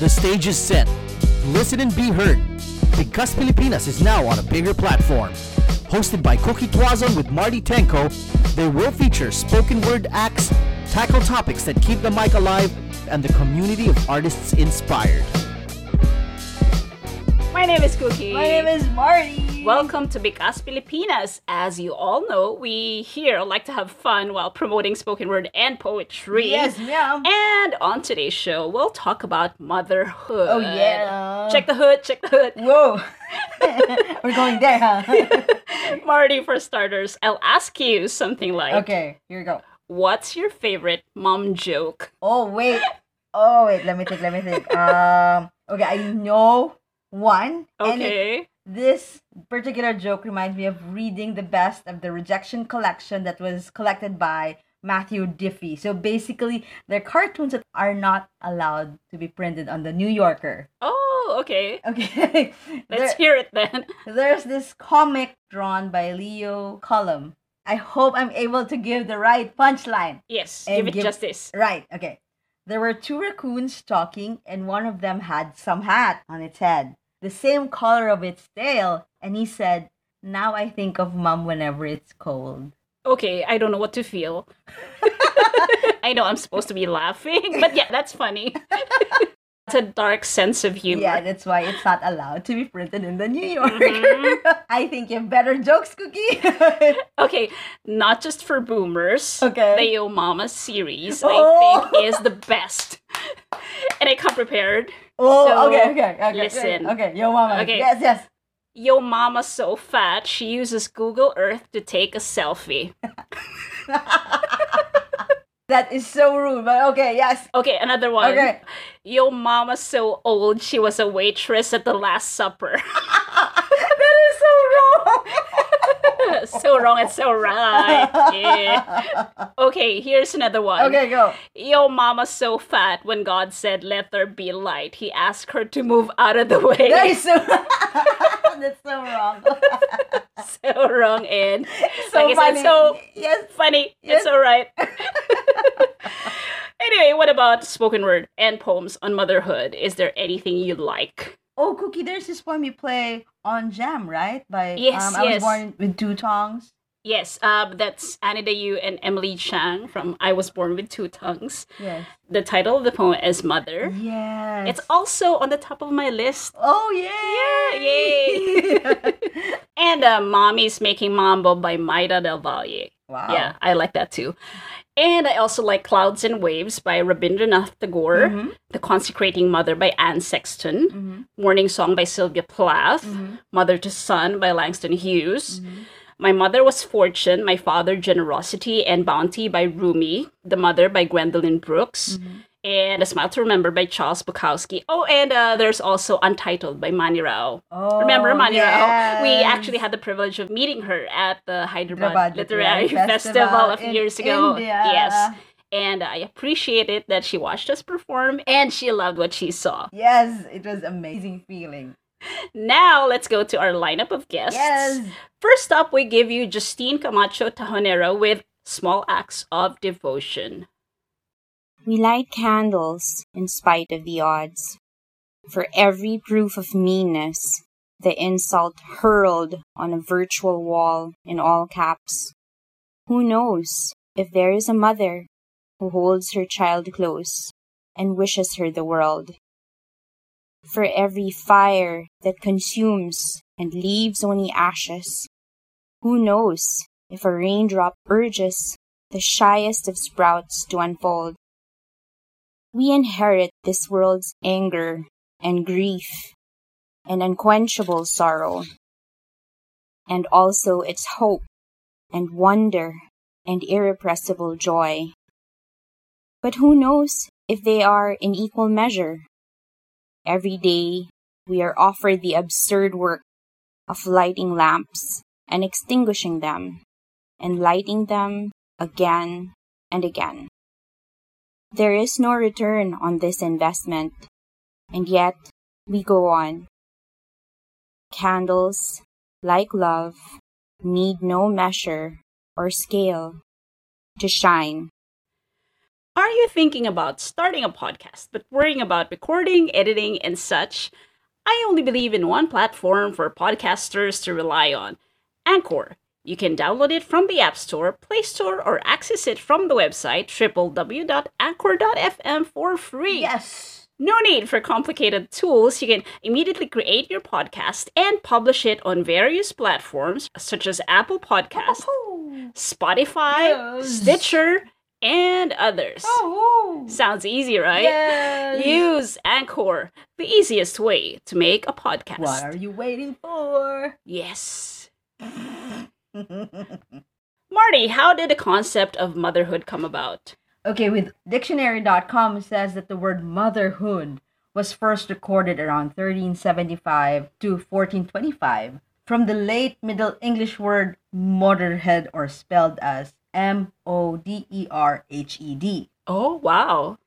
The stage is set. Listen and be heard. Bigkas Pilipinas is now on a bigger platform. Hosted by Cookie Tuazon with Marty Tenko, they will feature spoken word acts, tackle topics that keep the mic alive, and the community of artists inspired. My name is Cookie. My name is Marty. Welcome to Bigkas Pilipinas. As you all know, we here like to have fun while promoting spoken word and poetry. Yes, ma'am. And on today's show, we'll talk about motherhood. Oh, yeah. Check the hood, check the hood. Whoa. We're going there, huh? Marty, for starters, I'll ask you something like okay, here we go. What's your favorite mom joke? Oh, wait. Oh, wait. Let me think. Let me think. Um, okay, I know one. And it- Okay. this particular joke reminds me of reading the best of the rejection collection that was collected by Matthew Diffee. So basically, they're cartoons that are not allowed to be printed on the New Yorker. Oh, okay. Okay. Let's There- hear it then. There's this comic drawn by Leo Cullum. I hope I'm able to give the right punchline. Yes, give it give- justice. Right, okay. There were two raccoons talking, and one of them had some hat on its head, the same color of its tail, and he said, Now I think of mom whenever it's cold. Okay, I don't know what to feel. I know I'm supposed to be laughing, but yeah, that's funny. it's a dark sense of humor. Yeah, that's why it's not allowed to be printed in the New Yorker. Mhm. I think you have better jokes, Cookie. Okay, not just for boomers. Okay. The Yo Mama series, Oh. I think, is the best. And I come prepared. oh, So, okay, okay, okay. listen. Okay, yo, mama. Okay. Yes, yes. Yo Mama's so fat, she uses Google Earth to take a selfie. That is so rude, but okay, yes. Okay, another one. Okay. Yo Mama's so old, she was a waitress at the Last Supper. that is so wrong. so wrong and so right. Yeah. Okay, here's another one. okay, go. Yo, mama's so fat. When God said, "Let there be light," He asked her to move out of the way. That is so. That's so wrong. so wrong, and so like funny. said, so yes. funny. Yes. It's all right. anyway, what about spoken word and poems on motherhood? Is there anything you like? Oh, Cookie, there's this poem you play on Jam, right? By Yes, um, I yes. was born with two tongues. Yes, um, that's Anida Yoeu and Emily Chang from "I Was Born with Two Tongues." Yes. The title of the poem is "Mother." Yes. It's also on the top of my list. Oh yeah! Yeah. Yay. And uh, Mommy's Making Mambo by Mayda Del Valle. wow. Yeah, I like that too. And I also like Clouds and Waves by Rabindranath Tagore, Mhm. The Consecrating Mother by Anne Sexton, Mhm. Morning Song by Sylvia Plath, Mhm. Mother to Son by Langston Hughes. Mhm. My Mother Was Fortune, My Father Generosity and Bounty by Rumi, The Mother by Gwendolyn Brooks, Mhm. And A Smile to Remember by Charles Bukowski. Oh, and uh, there's also Untitled by Mani Rao. Oh, Remember Mani Rao? We actually had the privilege of meeting her at the Hyderabad, Hyderabad Literary, Literary Festival, Festival a few years ago. India. Yes. And I appreciated that she watched us perform and she loved what she saw. Yes, it was amazing feeling. Now, let's go to our lineup of guests. Yes. First up, we give you Justine Camacho Tajonero with Small Acts of Devotion. We light candles in spite of the odds. For every proof of meanness, the insult hurled on a virtual wall in all caps. Who knows if there is a mother who holds her child close and wishes her the world? For every fire that consumes and leaves only ashes, who knows if a raindrop urges the shyest of sprouts to unfold? We inherit this world's anger and grief and unquenchable sorrow, and also its hope and wonder and irrepressible joy. But who knows if they are in equal measure? Every day we are offered the absurd work of lighting lamps and extinguishing them, and lighting them again and again. There is no return on this investment, and yet we go on. Candles, like love, need no measure or scale to shine. Are you thinking about starting a podcast but worrying about recording, editing, and such? I only believe in one platform for podcasters to rely on Anchor. You can download it from the App Store, Play Store, or access it from the website www.anchor.fm for free. Yes. No need for complicated tools. You can immediately create your podcast and publish it on various platforms such as Apple Podcasts, Spotify, Yes. Stitcher, and others. Oh. Sounds easy, right? Yes. Use Anchor, the easiest way to make a podcast. What are you waiting for? Yes. Marty, how did the concept of motherhood come about? Okay, with dictionary.com says that the word motherhood was first recorded around 1375 to 1425 from the late Middle English word motherhead or spelled as M O D E R H E D. Oh, wow.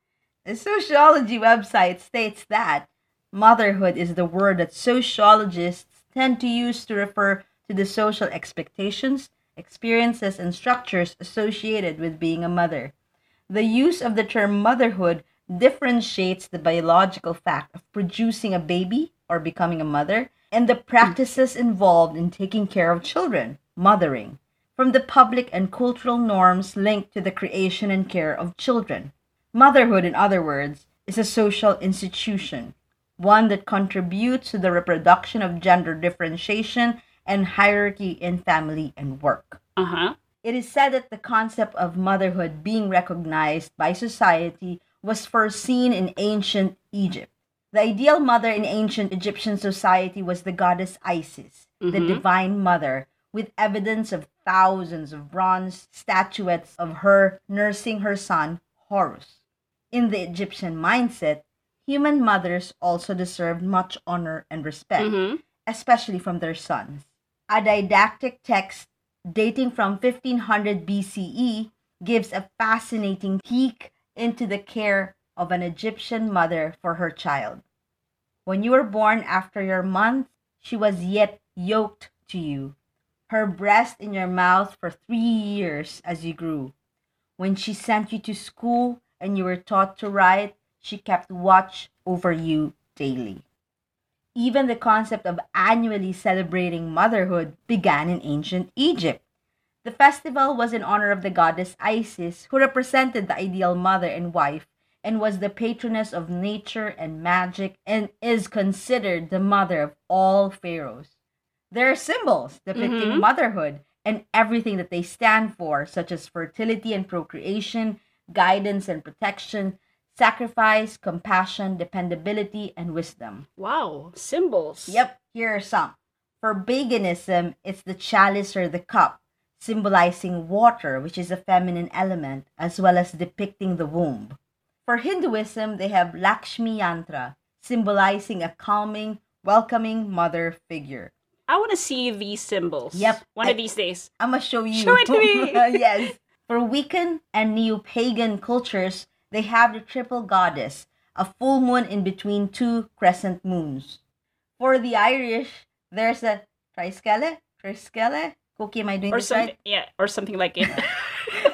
The sociology website states that motherhood is the word that sociologists tend to use to refer to the social expectations, experiences, and structures associated with being a mother. The use of the term motherhood differentiates the biological fact of producing a baby or becoming a mother and the practices involved in taking care of children, mothering, from the public and cultural norms linked to the creation and care of children. Motherhood, in other words, is a social institution, one that contributes to the reproduction of gender differentiation and hierarchy in family and work. Uh huh. It is said that the concept of motherhood being recognized by society was first seen in ancient Egypt. The ideal mother in ancient Egyptian society was the goddess Isis, the Mhm. divine mother, with evidence of thousands of bronze statuettes of her nursing her son, Horus. In the Egyptian mindset, human mothers also deserved much honor and respect Mm-hmm. especially from their sons. A didactic text dating from 1500 BCE gives a fascinating peek into the care of an Egyptian mother for her child. When you were born after your month, she was yet yoked to you, her breast in your mouth for three years as you grew. When she sent you to school and you were taught to write, she kept watch over you daily. Even the concept of annually celebrating motherhood began in ancient Egypt. The festival was in honor of the goddess Isis, who represented the ideal mother and wife and was the patroness of nature and magic and is considered the mother of all pharaohs. There are symbols depicting Mhm. motherhood and everything that they stand for, such as fertility and procreation, guidance and protection, sacrifice, compassion, dependability, and wisdom. Wow. Symbols. Yep, here are some. For paganism, it's the chalice or the cup, symbolizing water, which is a feminine element, as well as depicting the womb. For Hinduism, they have Lakshmi Yantra, symbolizing a calming, welcoming mother figure. I want to see these symbols. Yep. One I- of these days. I'm gonna show you. Show it to me. yes. For Wiccan and Neo pagan cultures, they have the triple goddess, a full moon in between two crescent moons. For the Irish, there's a triskele, triskele. Cookie, am I doing Or this something. right? Yeah. Or something like it.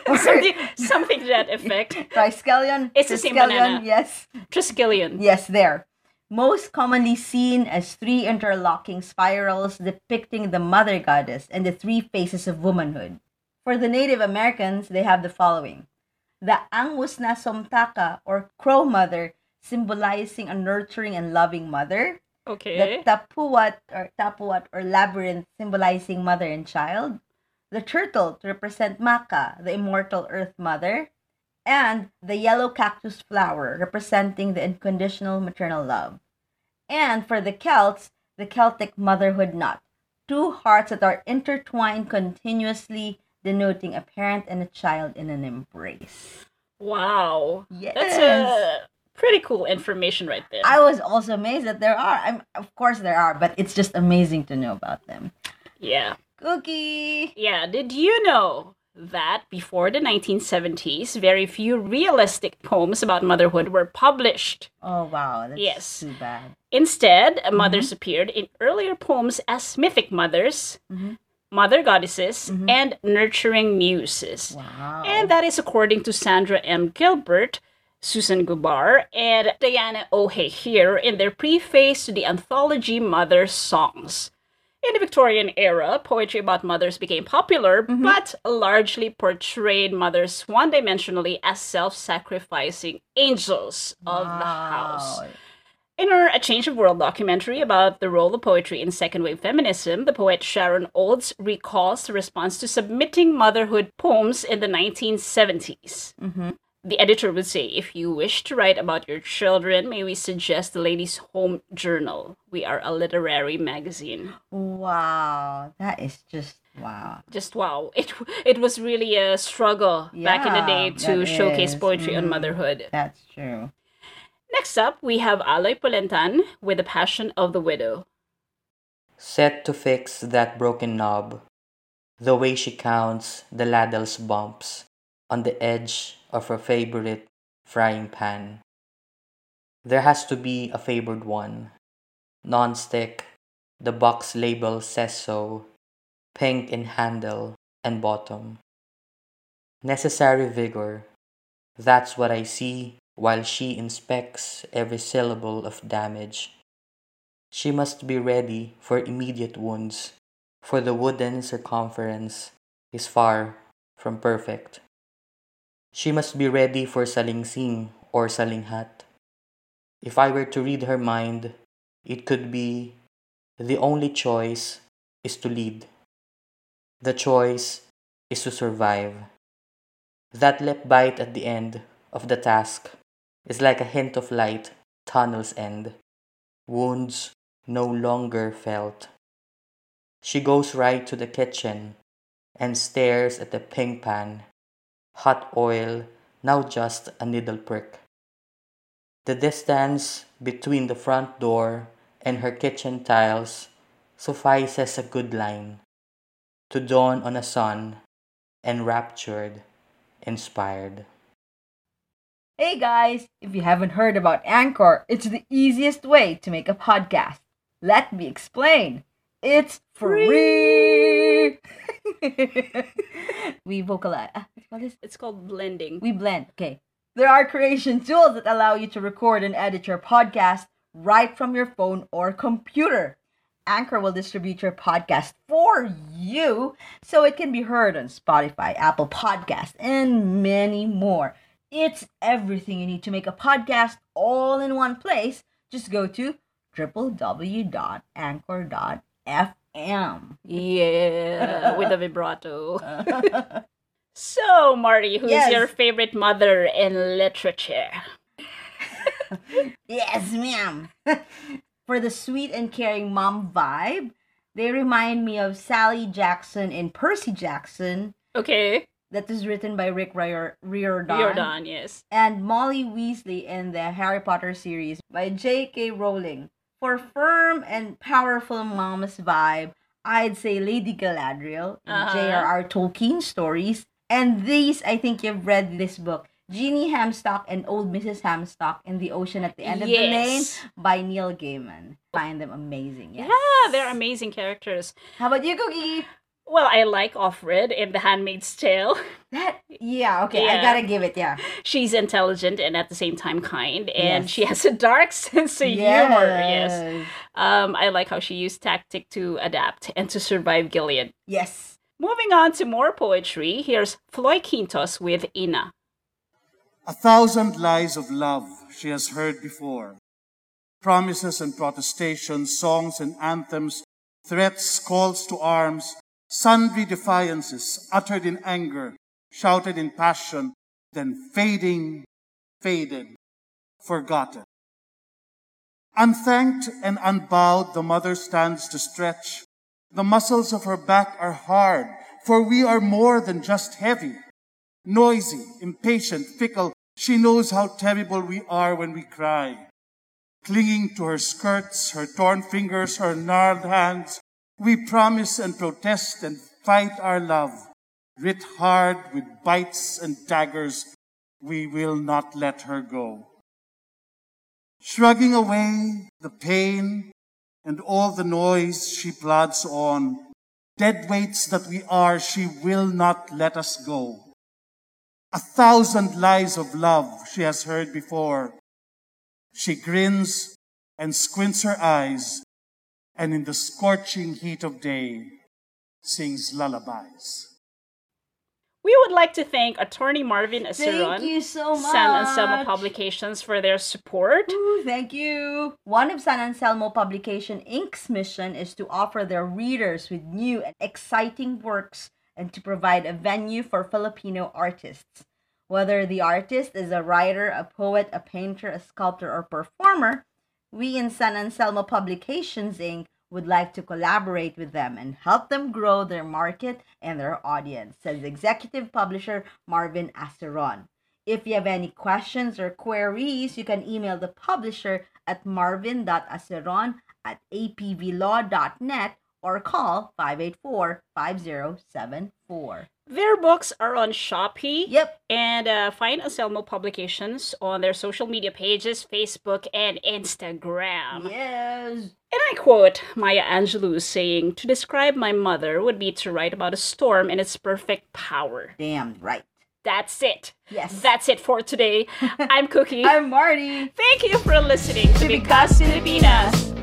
Or- something, something to that effect. Triskelion. It's the same banana. Yes. Triskelion. Yes, there. Most commonly seen as three interlocking spirals depicting the mother goddess and the three faces of womanhood. For the Native Americans, they have the following the Angwusnasomtaka, or crow mother, symbolizing a nurturing and loving mother. Okay. The Tapuat, or Tapuat, or labyrinth, symbolizing mother and child. The turtle, to represent Maka, the immortal earth mother and the yellow cactus flower representing the unconditional maternal love. And for the Celts, the Celtic motherhood knot, two hearts that are intertwined continuously, denoting a parent and a child in an embrace. Wow. Yes. That's a pretty cool information right there. I was also amazed that there are. I'm, of course, there are, but it's just amazing to know about them. yeah. Cookie. Yeah. Did you know that before the 1970s, very few realistic poems about motherhood were published? Oh wow, that's Yes. too bad. Instead, mothers appeared in earlier poems as mythic mothers, Mhm. Mother goddesses, mm-hmm. and nurturing muses. Wow. And that is according to Sandra M. Gilbert, Susan Gubar, and Diana O'Hehir in their preface to the anthology Mother Songs. In the Victorian era, poetry about mothers became popular, mm-hmm. but largely portrayed mothers one dimensionally as self sacrificing angels of the house. In her A Change of World documentary about the role of poetry in second wave feminism, the poet Sharon Olds recalls the response to submitting motherhood poems in the 1970s. The editor would say, if you wish to write about your children, may we suggest the Ladies' Home Journal? We are a literary magazine. Wow. That is just wow. Just wow. It, it was really a struggle back in the day to showcase is. poetry on Mm. motherhood. That's true. Next up, we have Aloy Polintan with The Passion of the Widow. Set to fix that broken knob, the way she counts the ladle's bumps on the edge of her favorite frying pan. There has to be a favored one. Non-stick, the box label says so, pink in handle and bottom. Necessary vigor, that's what I see while she inspects every syllable of damage. She must be ready for immediate wounds, for the wooden circumference is far from perfect. She must be ready for salingsing or salinghat. If I were to read her mind, it could be the only choice is to lead. The choice is to survive. That lip bite at the end of the task is like a hint of light, tunnel's end. Wounds no longer felt. She goes right to the kitchen and stares at the pink pan. Hot oil, now just a needle prick. The distance between the front door and her kitchen tiles suffices a good line to dawn on a sun, enraptured, inspired. Hey guys, if you haven't heard about Anchor, it's the easiest way to make a podcast. Let me explain. It's free. we vocalize. ah, What? It's called blending. We blend. Okay. There are creation tools that allow you to record and edit your podcast right from your phone or computer. Anchor will distribute your podcast for you so it can be heard on Spotify, Apple Podcasts, and many more. It's everything you need to make a podcast all in one place. Just go to www.anchor.fm. Yeah, with a vibrato. So, Marty, who's Yes. your favorite mother in literature? Yes, ma'am. For the sweet and caring mom vibe, they remind me of Sally Jackson and Percy Jackson, Okay, that is written by Rick Rior- Riordan, Jordan, yes. and Molly Weasley in the Harry Potter series by J.K. Rowling. For firm and powerful mom's vibe, I'd say Lady Galadriel in Uh-huh. J.R.R. Tolkien stories. And these, I think you've read this book, Ginnie Hempstock and Old Mrs. Hempstock in the Ocean at the End of the Lane by Neil Gaiman. Find them amazing. Yes. Yeah, they're amazing characters. How about you, Cookie? Well, I like Offred in The Handmaid's Tale. That yeah, okay, I gotta give it, yeah. She's intelligent and at the same time kind, and Yes. she has a dark sense of humor. Yes. Um, I like how she used tactic to adapt and to survive Gilead. Yes. Moving on to more poetry, here's Floy Quintos with Ina. A thousand lies of love she has heard before. Promises and protestations, songs and anthems, threats, calls to arms, sundry defiances uttered in anger, shouted in passion, then fading, faded, forgotten. Unthanked and unbowed, the mother stands to stretch. The muscles of her back are hard, for we are more than just heavy. Noisy, impatient, fickle, she knows how terrible we are when we cry. Clinging to her skirts, her torn fingers, her gnarled hands, we promise and protest and fight our love. Writ hard with bites and daggers, we will not let her go. Shrugging away the pain and all the noise, she plods on, Dead weights that we are, she will not let us go. A thousand lies of love she has heard before. She grins and squints her eyes, and in the scorching heat of day, sings lullabies. We would like to thank attorney Marvin Aceron, Thank so. San Anselmo Publications for their support. Ooh, thank you. One of San Anselmo Publication Inc.'s mission is to offer their readers with new and exciting works and to provide a venue for Filipino artists. Whether the artist is a writer, a poet, a painter, a sculptor, or performer, we in San Anselmo Publications Inc. would like to collaborate with them and help them grow their market and their audience, says executive publisher Marvin Aceron. If you have any questions or queries, you can email the publisher at marvin.aceron at apvlaw.net or call 584-5074. Their books are on Shopee. Yep. And uh, find Anselmo Publications on their social media pages, Facebook and Instagram. Yes. And I quote Maya Angelou saying, To describe my mother would be to write about a storm in its perfect power. Damn right. That's it. Yes. That's it for today. I'm Cookie. I'm Marty. Thank you for listening to To Because Bigkas Pilipinas.